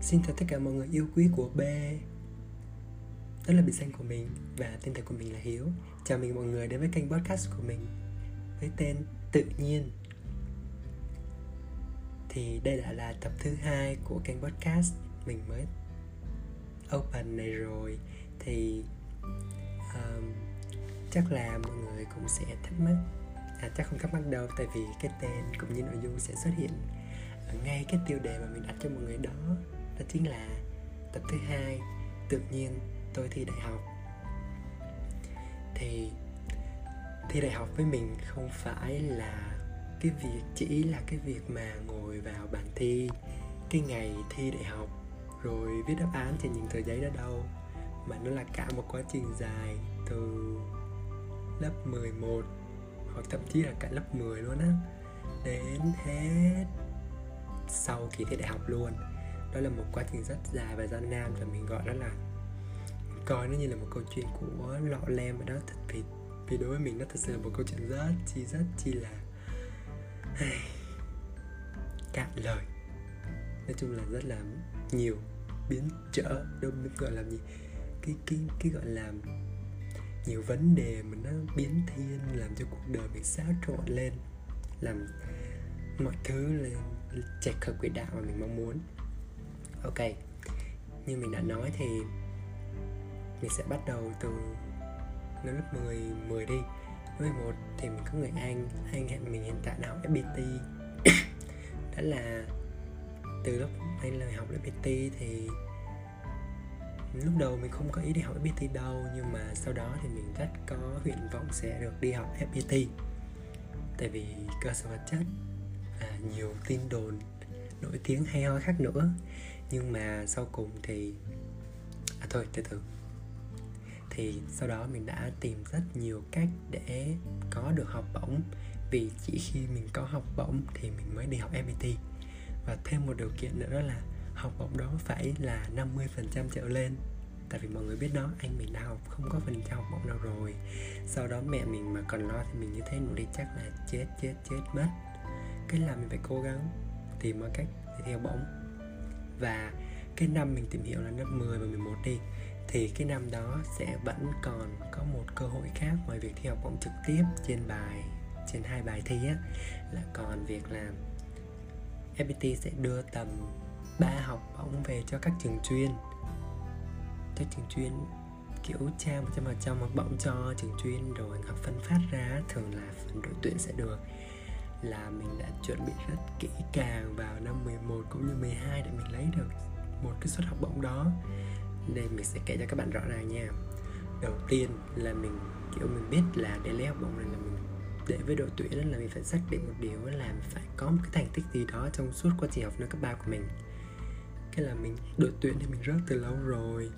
Xin chào tất cả mọi người yêu quý của B. Đó là biệt danh của mình và tên thật của mình là Hiếu. Chào mừng mọi người đến với kênh podcast của mình Với tên Tự nhiên. Thì đây đã là tập thứ hai của kênh podcast Mình mới open này rồi. Thì um, chắc là mọi người cũng sẽ thắc mắc. À chắc không thắc mắc đâu Tại vì cái tên cũng như nội dung sẽ xuất hiện ngay cái tiêu đề mà mình đặt cho mọi người đó. Đó chính là tập thứ hai, tự nhiên tôi thi đại học. Thì thi đại học với mình không phải là cái việc, chỉ là cái việc mà ngồi vào bàn thi cái ngày thi đại học rồi viết đáp án trên những tờ giấy đó đâu, mà nó là cả một quá trình dài từ lớp 11 hoặc thậm chí là cả lớp 10 luôn á, đến hết sau kỳ thi đại học luôn. Đó là một quá trình rất dài và gian nan và mình gọi đó là coi nó như là một câu chuyện của lọ lem và đó. Thật vì vì đối với mình nó thật sự là một câu chuyện rất chi rất chi là cạn lời. Nói chung là rất là nhiều biến trở, đâu mình gọi là gì, cái cái cái gọi là nhiều vấn đề mà nó biến thiên, làm cho cuộc đời mình xáo trộn lên, làm mọi thứ lên chạy khởi quỹ đạo mà mình mong muốn. Ok, như mình đã nói thì mình sẽ bắt đầu từ năm lớp 10 10 đi. Lớp 11 thì mình có người Anh Anh hẹn mình hiện tại nào FPT đó là từ lúc anh là học FPT thì lúc đầu mình không có ý đi học FPT đâu, nhưng mà sau đó thì mình rất có nguyện vọng sẽ được đi học FPT tại vì cơ sở vật chất à, nhiều tin đồn nổi tiếng hay ho khác nữa. Nhưng mà sau cùng thì à thôi từ từ. Thì sau đó mình đã tìm rất nhiều cách để có được học bổng. Vì chỉ khi mình có học bổng thì mình mới đi học MIT và thêm một điều kiện nữa đó là học bổng đó phải là 50% trở lên. Tại vì mọi người biết đó anh mình đã học không có phần trăm học bổng nào rồi. Sau đó mẹ mình mà còn lo thì mình như thế nữa thì chắc là chết chết chết mất cái là mình phải cố gắng tìm mọi cách để theo bổng và cái năm mình tìm hiểu là năm 10 và 11 đi, thì cái năm đó sẽ vẫn còn có một cơ hội khác ngoài việc thi học bổng trực tiếp trên bài, trên hai bài thi á, là còn việc là FPT sẽ đưa tầm 3 học bổng về cho các trường chuyên. Các trường chuyên kiểu trao một trăm phần trăm học bổng cho trường chuyên rồi học phân phát ra, thường là phần đội tuyển sẽ được là mình đã chuẩn bị rất kỹ càng vào năm 11 cũng như 12 để mình lấy được một cái suất học bổng đó. Đây mình sẽ kể cho các bạn rõ ràng nha. Đầu tiên là mình, kiểu mình biết là để lấy học bổng này là mình để với đội tuyển là mình phải xác định một điều là mình phải có một cái thành tích gì đó trong suốt quá trình học năm cấp 3 của mình. Cái là mình đội tuyển thì mình rớt từ lâu rồi.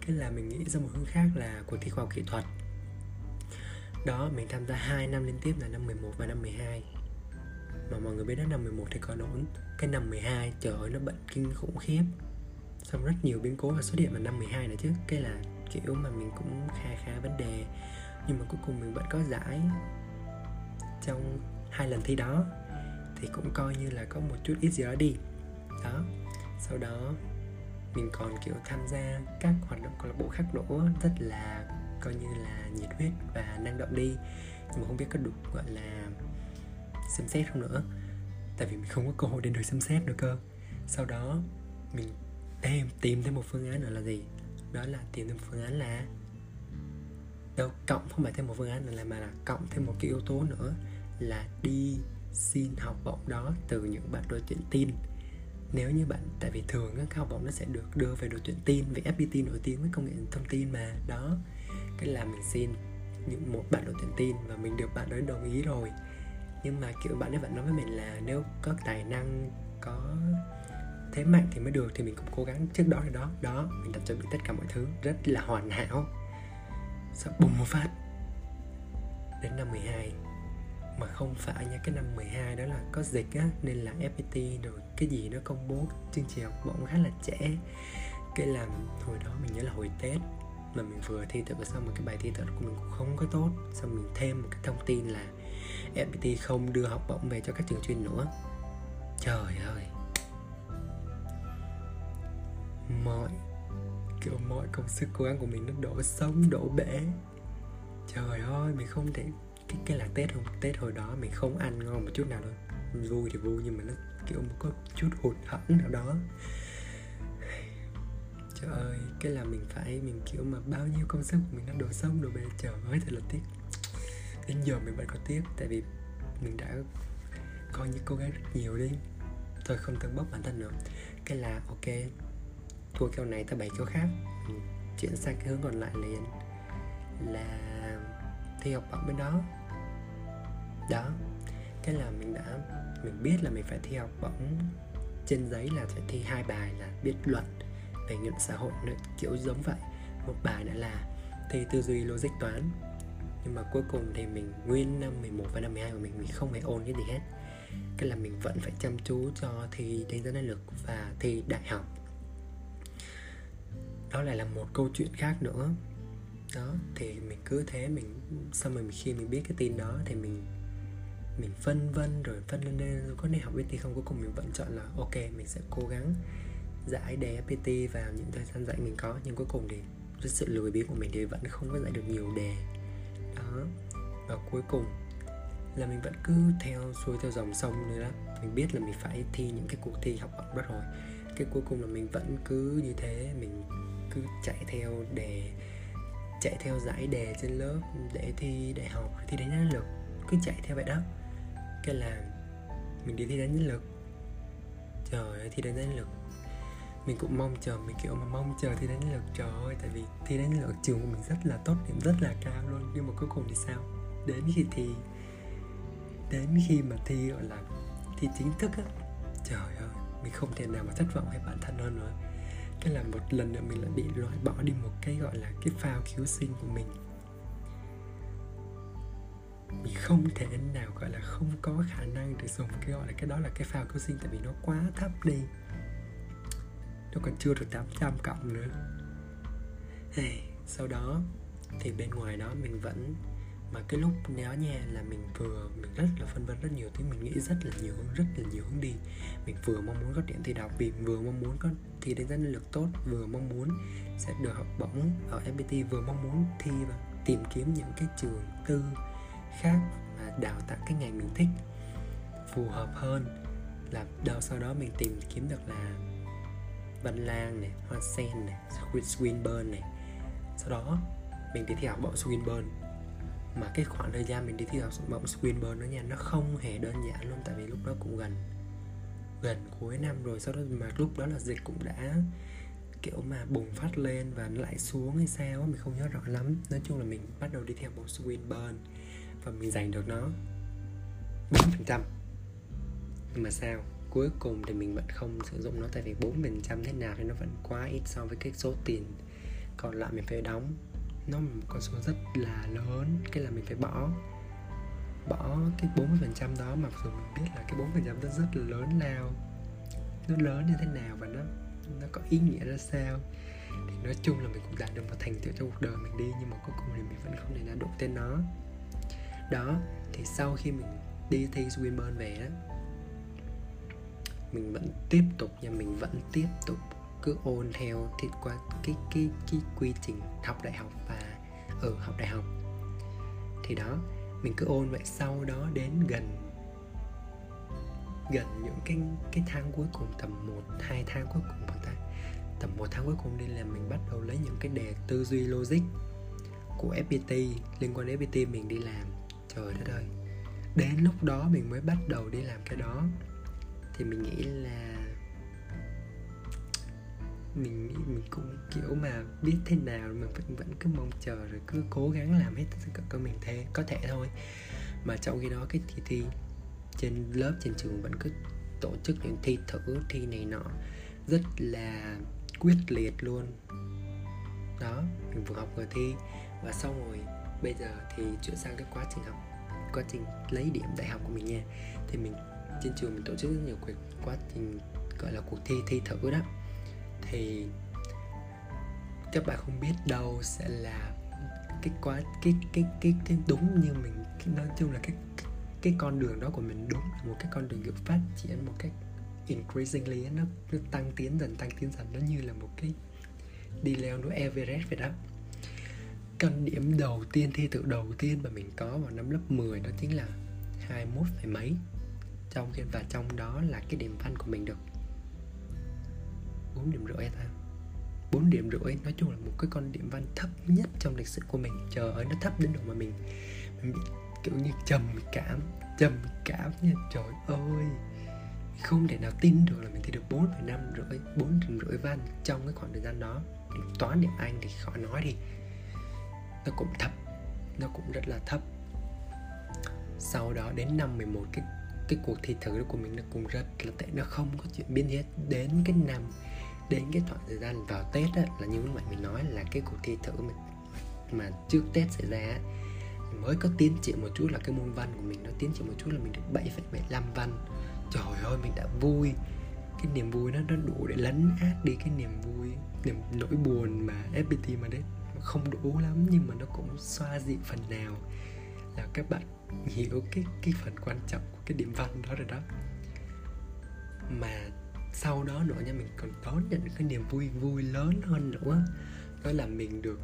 Cái là mình nghĩ ra một hướng khác là cuộc thi khoa học kỹ thuật. Đó, mình tham gia 2 năm liên tiếp là năm 11 và năm 12 mà mọi người biết đó, năm 11 thì còn ổn cái năm 12 trời ơi, nó bận kinh khủng khiếp. Xong rất nhiều biến cố và xuất hiện vào năm 12 nữa chứ. Cái là kiểu mà mình cũng kha khá vấn đề. Nhưng mà cuối cùng mình vẫn có giải. Trong hai lần thi đó, thì cũng coi như là có một chút ít gì đó đi. Đó. Sau đó, mình còn kiểu tham gia các hoạt động câu lạc bộ khác nữa. Rất là, coi như là nhiệt huyết và năng động đi. Nhưng mà không biết có được gọi là xem xét không nữa. Tại vì mình không có cơ hội để được xem xét nữa cơ. Sau đó, mình thêm tìm thêm một phương án nữa là gì? Đó là tìm thêm một phương án là đâu, cộng không phải thêm một phương án nữa là, mà là cộng thêm một cái yếu tố nữa là đi xin học bổng đó từ những bạn đội tuyển tin. Nếu như bạn, tại vì thường các học bổng nó sẽ được đưa về đội tuyển tin, vì FPT nổi tiếng với công nghệ thông tin mà. Đó, cái là mình xin những một bạn đội tuyển tin và mình được bạn đó đồng ý rồi nhưng mà, kiểu, bạn ấy vẫn nói với mình là nếu có tài năng, có thế mạnh thì mới được, thì mình cũng cố gắng trước đó thì đó đó. Mình đã chuẩn bị tất cả mọi thứ, rất là hoàn hảo. Sao bùng một phát, đến năm 12 mà không phải nha, cái năm 12 đó là có dịch á, nên là FPT rồi cái gì nó công bố, chương trình học bổng khá là trẻ. Cái làm hồi đó mình nhớ là hồi Tết, mà mình vừa thi tự xong một cái bài thi tự của mình cũng không có tốt. Xong mình thêm một cái thông tin là FPT không đưa học bổng về cho các trường chuyên nữa. Trời ơi. Mọi, kiểu mọi công sức cố gắng của mình nó đổ sống, đổ bể. Trời ơi, mình không thể, cái cái là tết hôm tết hồi đó mình không ăn ngon một chút nào luôn. vui thì vui nhưng mà nó kiểu một có chút hụt hẫng nào đó. Trời ơi, cái là mình phải, mình kiểu mà bao nhiêu công sức của mình nó đổ sống, đổ bể. Trời ơi, thật là tiếc đến giờ mình vẫn có tiếp tại vì mình đã coi như cố gắng rất nhiều đi tôi không tấn bốc bản thân nữa. Cái là, ok, thua kèo này ta bảy kèo khác. Mình chuyển sang cái hướng còn lại liền. Là thi học bổng bên đó. Đó. Cái là mình đã, mình biết là mình phải thi học bổng trên giấy là phải thi hai bài là biết luận về nghiệp xã hội kiểu giống vậy. Một bài nữa là thi tư duy logic toán nhưng mà cuối cùng thì mình nguyên năm 11 và năm 12 của mình mình không hề ôn cái gì hết. Cái là mình vẫn phải chăm chú cho thi đánh giá năng lực và thi đại học. Đó lại là một câu chuyện khác nữa. Đó, thì mình cứ thế mình, xong rồi khi mình biết cái tin đó thì mình mình phân vân rồi phân lên đây có nên học PT không? Cuối cùng mình vẫn chọn là ok, mình sẽ cố gắng giải đề PT vào những thời gian dạy mình có. Nhưng cuối cùng thì với sự lười biếng của mình thì vẫn không có giải được nhiều đề đó. Và cuối cùng là mình vẫn cứ theo xuôi theo dòng sông nữa đó. Mình biết là mình phải thi những cái cuộc thi học bổng đó rồi. Cái cuối cùng là mình vẫn cứ như thế, mình cứ chạy theo đề, chạy theo giải đề trên lớp để thi đại học, thi đánh năng lực. Cứ chạy theo vậy đó. Cái là mình đi thi đánh năng lực. Trời ơi, thi đánh năng lực mình cũng mong chờ, mình kiểu mà mong chờ thi đánh lượt trời ơi, tại vì thi đánh lượt trường của mình rất là tốt, điểm rất là cao luôn, nhưng mà cuối cùng thì sao? Đến khi thi, đến khi mà thi, gọi là, thi chính thức á, trời ơi, mình không thể nào mà thất vọng với bản thân hơn nữa. Cái là một lần nữa mình lại bị loại bỏ đi một cái, gọi là, cái phao cứu sinh của mình. Mình không thể nào, gọi là, không có khả năng để dùng cái, gọi là, cái đó là cái phao cứu sinh, tại vì nó quá thấp đi nó còn chưa được 800 cộng nữa. Hey, sau đó thì bên ngoài đó mình vẫn mà cái lúc đó nha là mình vừa mình rất là phân vân rất nhiều thứ mình nghĩ rất là nhiều hướng rất là nhiều hướng đi. Mình vừa mong muốn có điểm thi đại học vì vừa mong muốn có thi đánh giá năng lực tốt vừa mong muốn sẽ được học bổng ở FPT vừa mong muốn thi và tìm kiếm những cái trường tư khác mà đào tạo cái ngành mình thích phù hợp hơn là đâu sau đó mình tìm kiếm được là Văn Lang này, Hoa Sen này, Swinburne này. Sau đó mình đi thi học bổng Swinburne. Mà cái khoảng thời gian mình đi thi học bổng Swinburne đó nha Nó không hề đơn giản luôn Tại vì lúc đó cũng gần gần cuối năm rồi. Sau đó mà lúc đó là dịch cũng đã kiểu mà bùng phát lên và nó lại xuống hay sao mình không nhớ rõ lắm. Nói chung là mình bắt đầu đi theo bộ Swinburne và mình giành được nó 4% nhưng mà sao? Cuối cùng thì mình vẫn không sử dụng nó, tại vì 4% thế nào thì nó vẫn quá ít so với cái số tiền còn lại mình phải đóng. Nó một con số rất là lớn, cái là mình phải bỏ bỏ cái 40% đó mặc dù mình biết là cái 4% đó rất là lớn lao, nó lớn như thế nào và nó nó có ý nghĩa ra sao. Thì nói chung là mình cũng đạt được một thành tựu trong cuộc đời mình đi, nhưng mà cuối cùng thì mình vẫn không thể nào đụng tên nó. Đó, thì sau khi mình đi thi Swinburne về đó mình vẫn tiếp tục và mình vẫn tiếp tục cứ ôn theo thì qua cái cái cái quy trình học đại học và ở ừ, học đại học. Thì đó mình cứ ôn vậy sau đó đến gần gần những cái cái tháng cuối cùng tầm một hai tháng cuối cùng bằng ta. Tầm một tháng cuối cùng đi là mình bắt đầu lấy những cái đề tư duy logic của FPT liên quan đến FPT mình đi làm. Trời đất ơi! Đến lúc đó mình mới bắt đầu đi làm cái đó thì mình nghĩ là mình nghĩ mình cũng kiểu mà biết thế nào mà vẫn vẫn cứ mong chờ rồi cứ cố gắng làm hết tất cả mình thế có thể thôi. Mà trong khi đó cái thi thi trên lớp, trên trường vẫn cứ tổ chức những thi thử, thi này nọ rất là quyết liệt luôn. Đó, mình vừa học vừa thi. Và xong rồi, bây giờ thì chuyển sang cái quá trình học, quá trình lấy điểm đại học của mình nha. Thì mình trên trường mình tổ chức rất nhiều cuộc quá trình, gọi là cuộc thi thi thử đó. Thì các bạn không biết đâu sẽ là cái quá, cái cái cái cái đúng như mình nói chung là cái cái con đường đó của mình đúng là một cái con đường được phát triển một cách increasingly nó nó tăng tiến dần, tăng tiến dần. Nó như là một cái đi leo núi Everest vậy đó. Căn điểm đầu tiên, thi tự đầu tiên mà mình có vào năm lớp 10 đó chính là 21 phẩy mấy trong khi và trong đó là cái điểm văn của mình được. 4 điểm rưỡi ta 4 điểm rưỡi nói chung là một cái con điểm văn thấp nhất trong lịch sử của mình. Trời ơi nó thấp đến độ mà mình, mình bị kiểu như trầm cảm trầm cảm nha. Trời ơi không thể nào tin được là mình thi được 4,5 rưỡi 4 điểm rưỡi văn trong cái khoảng thời gian đó. Điểm toán điểm Anh thì khỏi nói đi. Nó cũng thấp nó cũng rất là thấp. Sau đó đến năm 11 cái cái cuộc thi thử của mình nó cũng rất là tệ nó không có chuyện biến hết. Đến cái năm đến cái khoảng thời gian vào Tết á, là như lúc nãy mình nói là cái cuộc thi thử mà, mà trước Tết xảy ra mới có tiến triển một chút là cái môn văn của mình nó tiến triển một chút là mình được 7,75 văn. Trời ơi mình đã vui. Cái niềm vui nó nó đủ để lấn át đi cái niềm vui niềm nỗi buồn mà FPT mà đấy. Không đủ lắm nhưng mà nó cũng xoa dịu phần nào là các bạn hiểu cái cái phần quan trọng của cái điểm văn đó rồi đó. Mà sau đó nữa nha mình còn đón nhận cái niềm vui vui lớn hơn nữa. Đó là mình được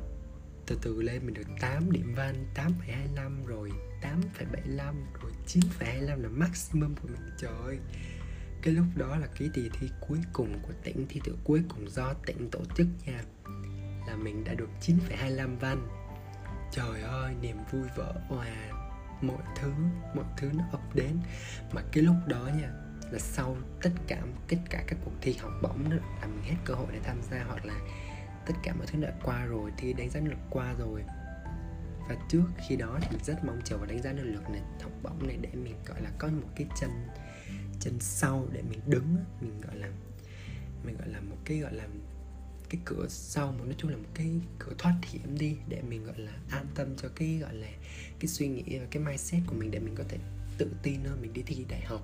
từ từ lên mình được 8 điểm văn 8,25 rồi 8,75 rồi 9,25 là maximum của mình. Trời ơi! Cái lúc đó là cái kỳ thi cuối cùng của tỉnh thi tự cuối cùng do tỉnh tổ chức nha. Là mình đã được 9,25 văn trời ơi, niềm vui vỡ hòa mọi thứ mọi thứ nó ập đến. Mà cái lúc đó nha, là sau tất cả tất cả các cuộc thi học bổng đó, là mình hết cơ hội để tham gia hoặc là tất cả mọi thứ đã qua rồi thì đánh giá năng lực qua rồi. Và trước khi đó thì mình rất mong chờ vào đánh giá năng lực này, học bổng này để mình, gọi là, có một cái chân chân sau để mình đứng mình, gọi là, mình, gọi là, một cái, gọi là cái cửa sau mà nói chung là một cái cửa thoát hiểm đi để mình gọi là an tâm cho cái gọi là cái suy nghĩ và cái mindset của mình để mình có thể tự tin hơn mình đi thi đại học.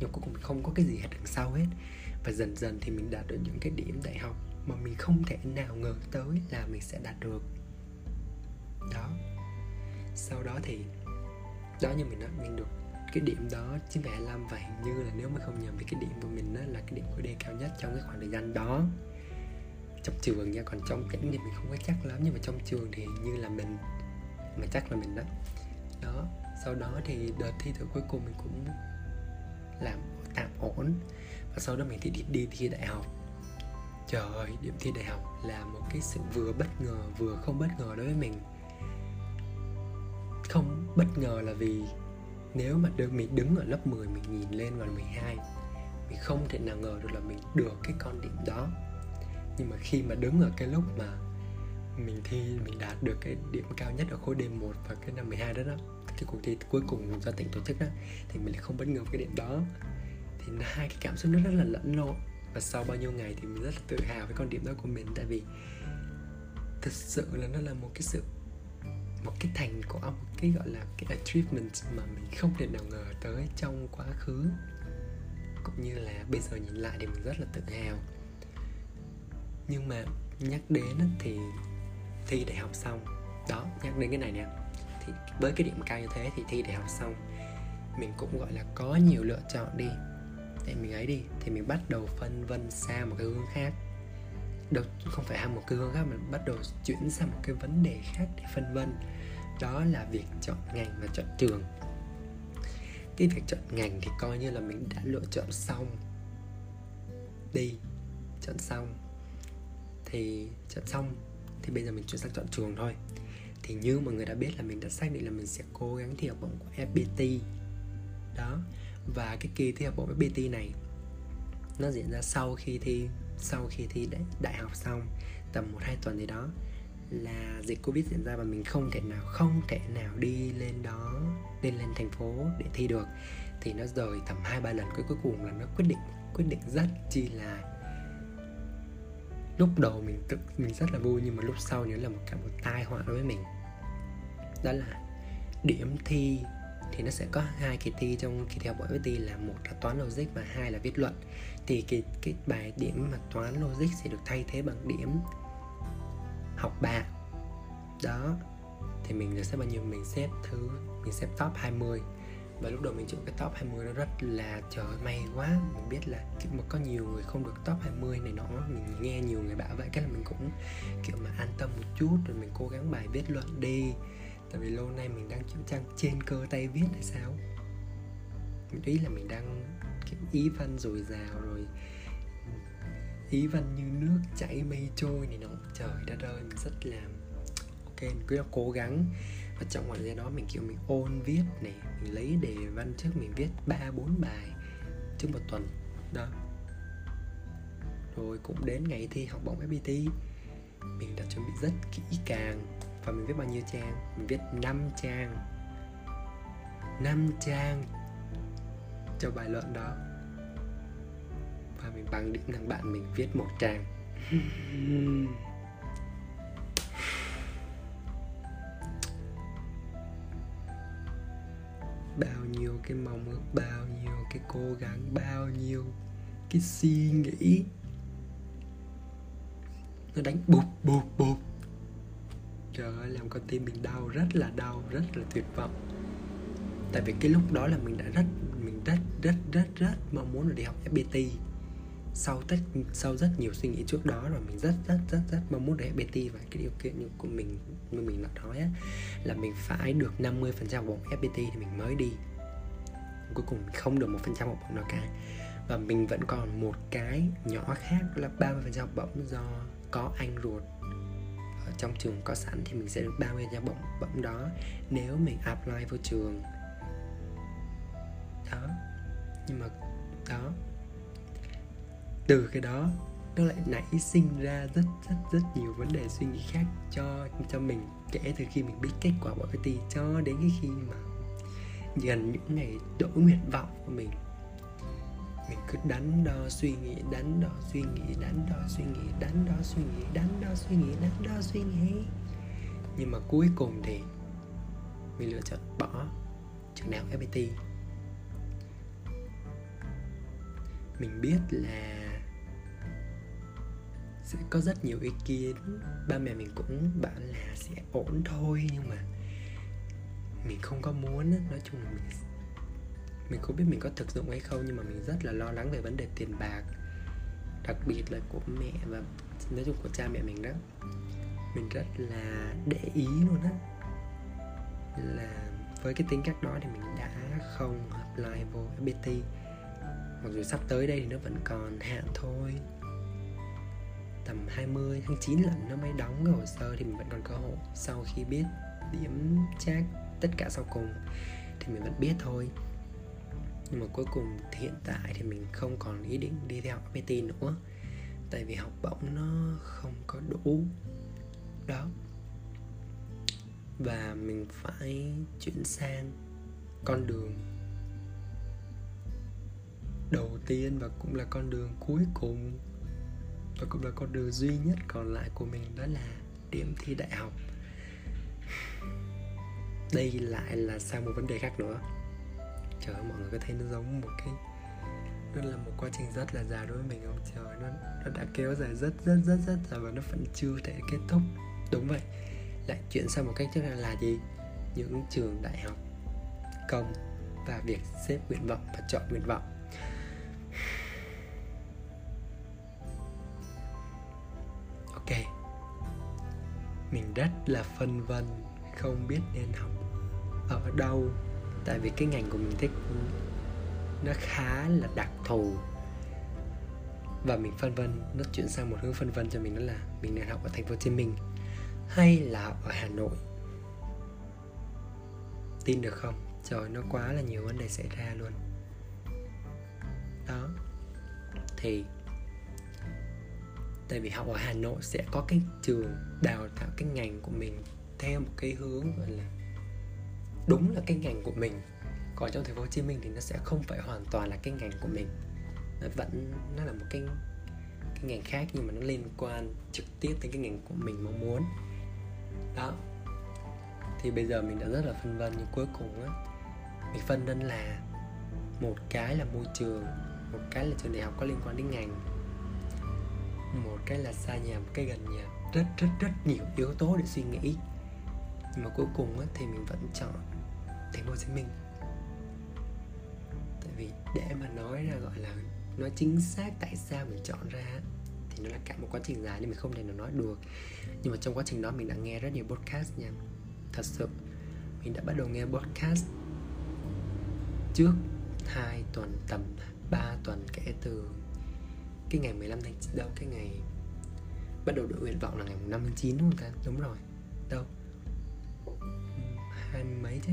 Nhưng cuối cùng không có cái gì hết đằng sau hết. Và dần dần thì mình đạt được những cái điểm đại học mà mình không thể nào ngờ tới là mình sẽ đạt được. Đó. Sau đó thì đó như mình nói mình được cái điểm đó 9,25 và hình như là nếu mà không nhầm thì cái điểm của mình đó là cái điểm khối đề cao nhất trong cái khoảng thời gian đó trong trường nha còn trong cảnh thì mình không có chắc lắm nhưng mà trong trường thì như là mình mà chắc là mình đó. Đó sau đó thì đợt thi thử cuối cùng mình cũng làm tạm ổn. Và sau đó mình thì đi, đi thi đại học. Trời ơi điểm thi đại học là một cái sự vừa bất ngờ vừa không bất ngờ đối với mình. Không bất ngờ là vì nếu mà được mình đứng ở lớp 10 mình nhìn lên vào 12 mình không thể nào ngờ được là mình được cái con điểm đó nhưng mà khi mà đứng ở cái lúc mà mình thi, mình đạt được cái điểm cao nhất ở khối D1 và cái năm 12 đó đó, cái cuộc thi cuối cùng do tỉnh tổ chức đó thì mình lại không bất ngờ với cái điểm đó. Thì hai cái cảm xúc nó rất là lẫn lộn và sau bao nhiêu ngày thì mình rất là tự hào với con điểm đó của mình. Tại vì thực sự là nó là một cái sự, một cái thành quả, một cái gọi là cái achievement mà mình không thể nào ngờ tới trong quá khứ. Cũng như là bây giờ nhìn lại thì mình rất là tự hào nhưng mà nhắc đến thì thi đại học xong. Đó, nhắc đến cái này nè. Thì với cái điểm cao như thế thì thi đại học xong, mình cũng, gọi là, có nhiều lựa chọn đi. Để mình ấy đi, thì mình bắt đầu phân vân sang một cái hướng khác. Đâu, không phải ham một cái hướng khác, mà bắt đầu chuyển sang một cái vấn đề khác để phân vân. Đó là việc chọn ngành và chọn trường. Cái việc chọn ngành thì coi như là mình đã lựa chọn xong. Đi, chọn xong thì chọn xong. Thì bây giờ mình chuyển sang chọn trường thôi. Thì như mọi người đã biết là mình đã xác định là mình sẽ cố gắng thi học bổng của FPT đó. Và cái kỳ thi học bổng FPT này nó diễn ra sau khi thi sau khi thi đại, đại học xong tầm một hai tuần gì đó là dịch covid diễn ra và mình không thể nào không thể nào đi lên đó lên lên thành phố để thi được. Thì nó rời tầm hai ba lần cuối cuối cùng là nó quyết định quyết định rất chi là lúc đầu mình tự, mình rất là vui nhưng mà lúc sau nhớ là một cả một tai họa đối với mình. Đó là điểm thi thì nó sẽ có hai kỳ thi trong kỳ thi học bởi thi là một là toán logic và hai là viết luận. Thì cái cái bài điểm mà toán logic sẽ được thay thế bằng điểm học bạ. Đó, thì mình sẽ bao nhiêu? Mình xếp thứ, mình xếp top 20 và lúc đầu mình chụp cái top 20 nó rất là trời, may quá. Mình biết là kiểu mà có nhiều người không được top 20 này nọ. Mình nghe nhiều người bảo vậy, cái là mình cũng kiểu mà an tâm một chút, rồi mình cố gắng bài viết luận đi. Tại vì lâu nay mình đang chịu trang trên cơ tay viết hay sao? Mình ý là mình đang kiểu ý văn dồi dào rồi, ý văn như nước chảy mây trôi này nọ. Trời đất ơi, mình rất là, ok, mình cứ cố gắng và trong khoảng thời gian đó mình kiểu mình ôn viết này, mình lấy đề văn trước, mình viết ba, bốn bài trước một tuần. Đó. Rồi cũng đến ngày thi học bổng FPT mình đã chuẩn bị rất kỹ càng. Và mình viết bao nhiêu trang? Mình viết 5 trang. 5 trang cho bài luận đó. Và mình bằng điểm thằng bạn mình viết một trang. bao nhiêu cái mong ước, bao nhiêu cái cố gắng, bao nhiêu cái suy nghĩ. Nó đánh bụp bụp bụp. Trời ơi, làm con tim mình đau, rất là đau, rất là tuyệt vọng. Tại vì cái lúc đó là mình đã rất, mình rất rất rất rất mong muốn là đi học FPT sau tất sau rất nhiều suy nghĩ trước đó rồi mình rất rất rất rất mong muốn để FPT và cái điều kiện như của mình như mình đã nói á, là mình phải được 50% học bổng FPT thì mình mới đi. Cuối cùng không được một phần trăm học bổng nào cả. Và mình vẫn còn một cái nhỏ khác là 30% học bổng do có anh ruột. Ở trong trường có sẵn thì mình sẽ được 30 trăm bổng bổng đó nếu mình apply vô trường. Đó. Nhưng mà đó từ cái đó, nó lại nảy sinh ra rất rất rất nhiều vấn đề suy nghĩ khác cho cho mình, kể từ khi mình biết kết quả của FPT cho đến cái khi mà gần những ngày đổi nguyện vọng của mình. Mình cứ đắn đo suy nghĩ, đắn đo suy nghĩ, đắn đo suy nghĩ, đắn đo suy nghĩ, đắn đo suy nghĩ, đắn đo suy nghĩ. Nhưng mà cuối cùng thì mình lựa chọn bỏ trường đại học FPT mình biết là sẽ có rất nhiều ý kiến. Ba mẹ mình cũng bảo là sẽ ổn thôi, nhưng mà mình không có muốn nói chung là mình mình không biết mình có thực dụng hay không, nhưng mà mình rất là lo lắng về vấn đề tiền bạc, đặc biệt là của mẹ và nói chung của cha mẹ mình đó. Mình rất là để ý luôn á. Là với cái tính cách đó thì mình đã không apply vô FPT mặc dù sắp tới đây thì nó vẫn còn hạn thôi tầm 20 tháng 9 là nó mới đóng cái hồ sơ thì mình vẫn còn cơ hội. Sau khi biết, điểm chắc tất cả sau cùng thì mình vẫn biết thôi. Nhưng mà cuối cùng thì hiện tại thì mình không còn ý định đi theo FPT nữa. Tại vì học bổng nó không có đủ. Đó. Và mình phải chuyển sang con đường đầu tiên và cũng là con đường cuối cùng và cũng là con đường duy nhất còn lại của mình đó là điểm thi đại học. Đây lại là sang một vấn đề khác nữa. Trời ơi mọi người có thấy nó giống một cái nó là một quá trình rất là dài đối với mình không? Trời nó nó đã kéo dài rất rất rất rất dài và nó vẫn chưa thể kết thúc. Đúng vậy. Lại chuyển sang một cách trước là, là gì? Những trường đại học công và việc xếp nguyện vọng và chọn nguyện vọng. Ok. Mình rất là phân vân, không biết nên học ở đâu. Tại vì cái ngành của mình thích nó khá là đặc thù. Và mình phân vân nó chuyển sang một hướng phân vân cho mình đó là mình nên học ở thành phố Hồ Chí Minh hay là học ở Hà Nội. Tin được không? Trời, nó quá là nhiều vấn đề xảy ra luôn. Đó. Thì tại vì học ở Hà Nội sẽ có cái trường đào tạo cái ngành của mình theo một cái hướng gọi là đúng là cái ngành của mình. Còn trong thành phố Hồ Chí Minh thì nó sẽ không phải hoàn toàn là cái ngành của mình. Nó vẫn, nó là một cái cái ngành khác nhưng mà nó liên quan trực tiếp đến cái ngành của mình mong muốn. Đó. Thì bây giờ mình đã rất là phân vân nhưng cuối cùng á, mình phân vân là một cái là môi trường, một cái là trường đại học có liên quan đến ngành một cái là xa nhà một cái gần nhà. Rất rất rất nhiều yếu tố để suy nghĩ. Nhưng mà cuối cùng á, thì mình vẫn chọn thành phố Hồ Chí Minh. Để mà nói ra gọi là nói chính xác tại sao mình chọn ra thì nó là cả một quá trình dài nên mình không thể nào nói được. Nhưng mà trong quá trình đó mình đã nghe rất nhiều podcast nha. Thật sự mình đã bắt đầu nghe podcast trước hai tuần tầm 3 tuần kể từ cái ngày 15 tháng 9 đâu, cái ngày bắt đầu đội nguyện vọng là ngày 5 tháng 9 đúng không ta? Đúng rồi. Đâu? Hai mấy chứ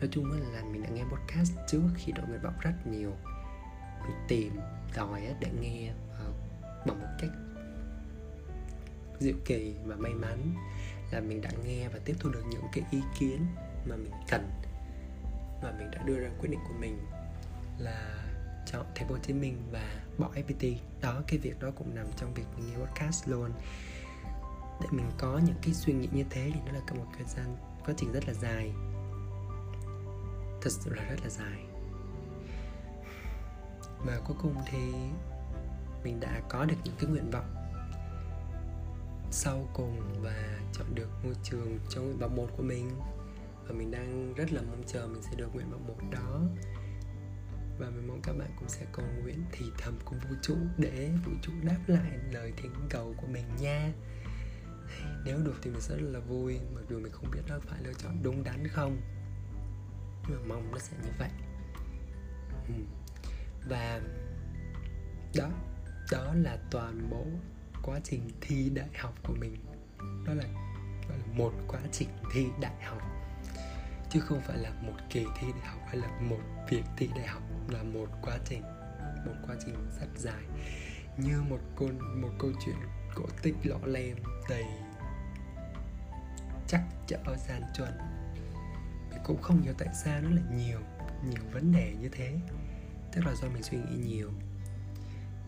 nói chung là mình đã nghe podcast trước khi đội nguyện vọng rất nhiều. Mình tìm tòi để nghe ờ, bằng một cách diệu kỳ và may mắn là mình đã nghe và tiếp thu được những cái ý kiến mà mình cần và mình đã đưa ra quyết định của mình là chọn thành phố Hồ Chí Minh và bỏ FPT đó, cái việc đó cũng nằm trong việc mình nghe podcast luôn. Để mình có những cái suy nghĩ như thế thì nó là cả một thời gian, quá trình rất là dài. Thật sự là rất là dài. Và cuối cùng thì mình đã có được những cái nguyện vọng sau cùng và chọn được ngôi trường trong nguyện vọng một của mình. Và mình đang rất là mong chờ mình sẽ được nguyện vọng một đó và mình mong các bạn cũng sẽ cầu nguyện thì thầm cùng vũ trụ để vũ trụ đáp lại lời thỉnh cầu của mình nha. Nếu được thì mình sẽ rất là vui mặc dù mình không biết nó phải lựa chọn đúng đắn không. Nhưng mà mong nó sẽ như vậy. Ừ. và đó đó là toàn bộ quá trình thi đại học của mình. Đó là, đó là một quá trình thi đại học. Chứ không phải là một kỳ thi đại học hay là một việc thi đại học là một quá trình một quá trình rất dài. Như một câu một câu chuyện cổ tích lọ lem đầy chắc chở gian truân. Mình cũng không hiểu tại sao nó lại nhiều nhiều vấn đề như thế. Tức là do mình suy nghĩ nhiều.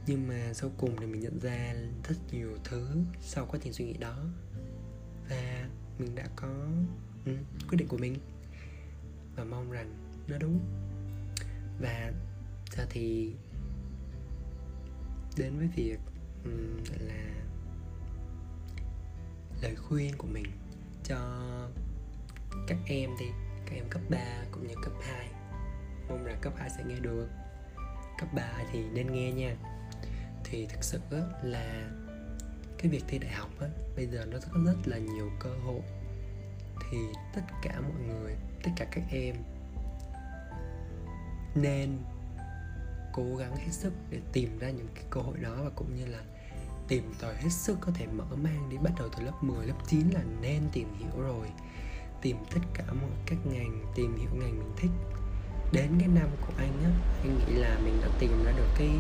Nhưng mà sau cùng thì mình nhận ra rất nhiều thứ sau quá trình suy nghĩ đó. Và mình đã có ừ, quyết định của mình. Và mong rằng nó đúng và giờ thì đến với việc um, là lời khuyên của mình cho các em đi các em cấp 3 cũng như cấp 2 mong rằng cấp 2 sẽ nghe được. Cấp 3 thì nên nghe nha. Thì thực sự là cái việc thi đại học á, bây giờ nó có rất là nhiều cơ hội. Thì tất cả mọi người tất cả các em nên cố gắng hết sức để tìm ra những cái cơ hội đó và cũng như là tìm tòi hết sức có thể mở mang đi bắt đầu từ lớp 10, lớp 9 là nên tìm hiểu rồi. Tìm tất cả mọi các ngành tìm hiểu ngành mình thích. Đến cái năm của anh á anh nghĩ là mình đã tìm ra được cái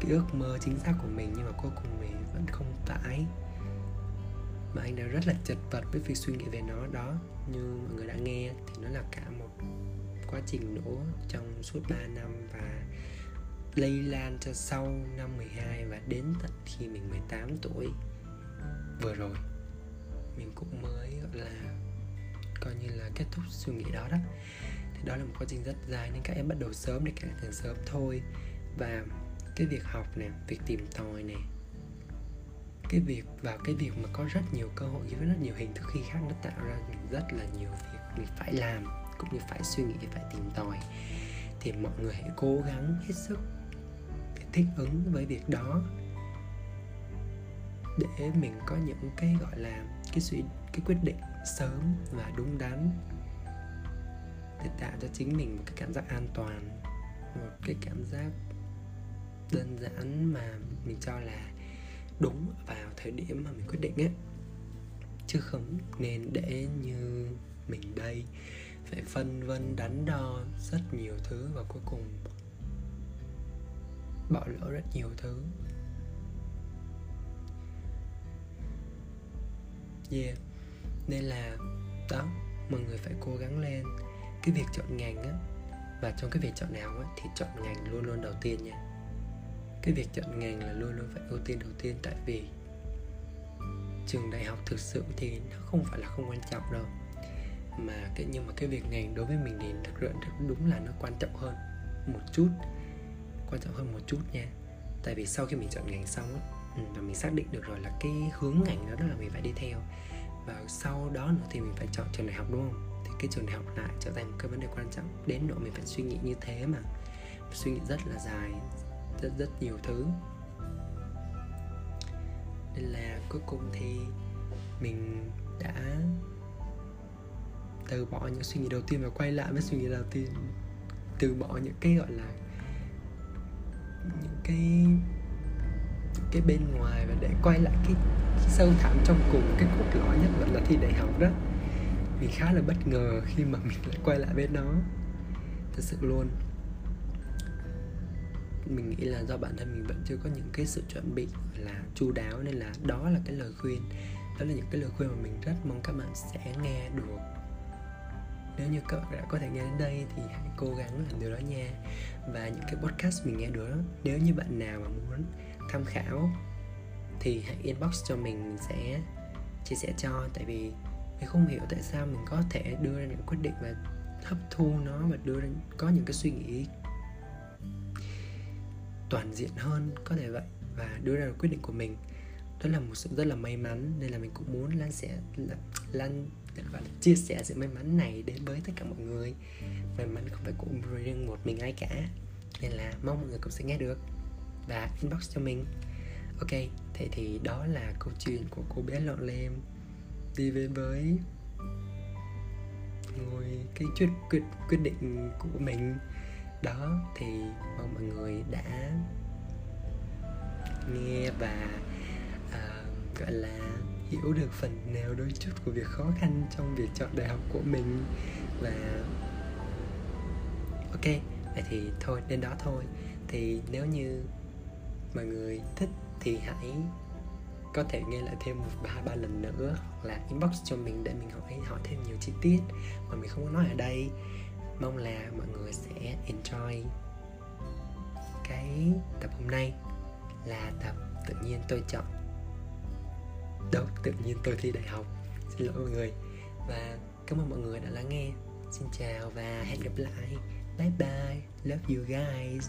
cái ước mơ chính xác của mình nhưng mà cuối cùng mình vẫn không phải mà anh đã rất là chật vật với việc suy nghĩ về nó đó. Như mọi người đã nghe thì nó là cả một quá trình nổ trong suốt 3 năm và lây lan cho sau năm 12 và đến tận khi mình 18 tuổi. Vừa rồi, mình cũng mới, gọi là, coi như là kết thúc suy nghĩ đó đó. Thì đó là một quá trình rất dài nên các em bắt đầu sớm để càng càng sớm thôi. Và cái việc học nè, việc tìm tòi nè, cái việc và cái việc mà có rất nhiều cơ hội với rất nhiều hình thức khi khác nó tạo ra rất là nhiều việc mình phải làm cũng như phải suy nghĩ, phải tìm tòi. Thì mọi người hãy cố gắng hết sức để thích ứng với việc đó. Để mình có những cái, gọi là, cái suy, cái quyết định sớm và đúng đắn. Để tạo cho chính mình một cái cảm giác an toàn, một cái cảm giác đơn giản mà mình cho là đúng vào thời điểm mà mình quyết định á. Chứ không nên để như mình đây phải phân vân, đắn đo rất nhiều thứ và cuối cùng bỏ lỡ rất nhiều thứ. Yeah, nên là, đó, mọi người phải cố gắng lên. Cái việc chọn ngành á, và trong cái việc chọn nào á, thì chọn ngành luôn luôn đầu tiên nha. Cái việc chọn ngành là luôn luôn phải ưu tiên đầu tiên, tại vì trường đại học thực sự thì nó không phải là không quan trọng đâu mà cái nhưng mà cái việc ngành đối với mình thì thực sự đúng là nó quan trọng hơn một chút. Quan trọng hơn một chút nha. Tại vì sau khi mình chọn ngành xong ừ, và mình xác định được rồi là cái hướng ngành đó, đó là mình phải đi theo. Và sau đó nữa thì mình phải chọn trường đại học đúng không? Thì cái trường đại học lại trở thành một cái vấn đề quan trọng. Đến độ mình phải suy nghĩ như thế mà. Suy nghĩ rất là dài rất rất nhiều thứ. Nên là cuối cùng thì mình đã từ bỏ những suy nghĩ đầu tiên và quay lại với suy nghĩ đầu tiên. Từ bỏ những cái gọi là những cái những cái bên ngoài và để quay lại cái, cái sâu thẳm trong cùng cái cốt lõi nhất vẫn là thi đại học đó. Mình khá là bất ngờ khi mà mình lại quay lại bên nó. Thật sự luôn. Mình nghĩ là do bản thân mình vẫn chưa có những cái sự chuẩn bị là chu đáo nên là đó là cái lời khuyên. Đó là những cái lời khuyên mà mình rất mong các bạn sẽ nghe được nếu như các bạn đã có thể nghe đến đây thì hãy cố gắng làm điều đó nha. Và những cái podcast mình nghe được đó, nếu như bạn nào mà muốn tham khảo thì hãy inbox cho mình mình sẽ chia sẻ cho. Tại vì mình không hiểu tại sao mình có thể đưa ra những quyết định và hấp thu nó và đưa ra, có những cái suy nghĩ toàn diện hơn, có thể vậy, và đưa ra được quyết định của mình. Đó là một sự rất là may mắn, nên là mình cũng muốn lan sẻ lan gọi là chia sẻ sự may mắn này đến với tất cả mọi người. May mắn không phải của riêng một mình ai cả. Nên là mong mọi người cũng sẽ nghe được. Và inbox cho mình. Ok thế thì đó là câu chuyện của cô bé lọ lem. Đi về với ngồi cái quyết quyết quyết định của mình. Đó thì mong mọi người đã nghe và uh, gọi là hiểu được phần nào đôi chút của việc khó khăn trong việc chọn đại học của mình. Và ok, vậy thì thôi, đến đó thôi. Thì nếu như mọi người thích thì hãy có thể nghe lại thêm một ba ba lần nữa, hoặc là inbox cho mình để mình hỏi hỏi thêm nhiều chi tiết mà mình không có nói ở đây. Mong là mọi người sẽ enjoy cái tập hôm nay là tập tự nhiên tôi chọn đâu tự nhiên tôi thi đại học. Xin lỗi mọi người. Và cảm ơn mọi người đã lắng nghe. Xin chào và hẹn gặp lại. Bye bye. Love you guys.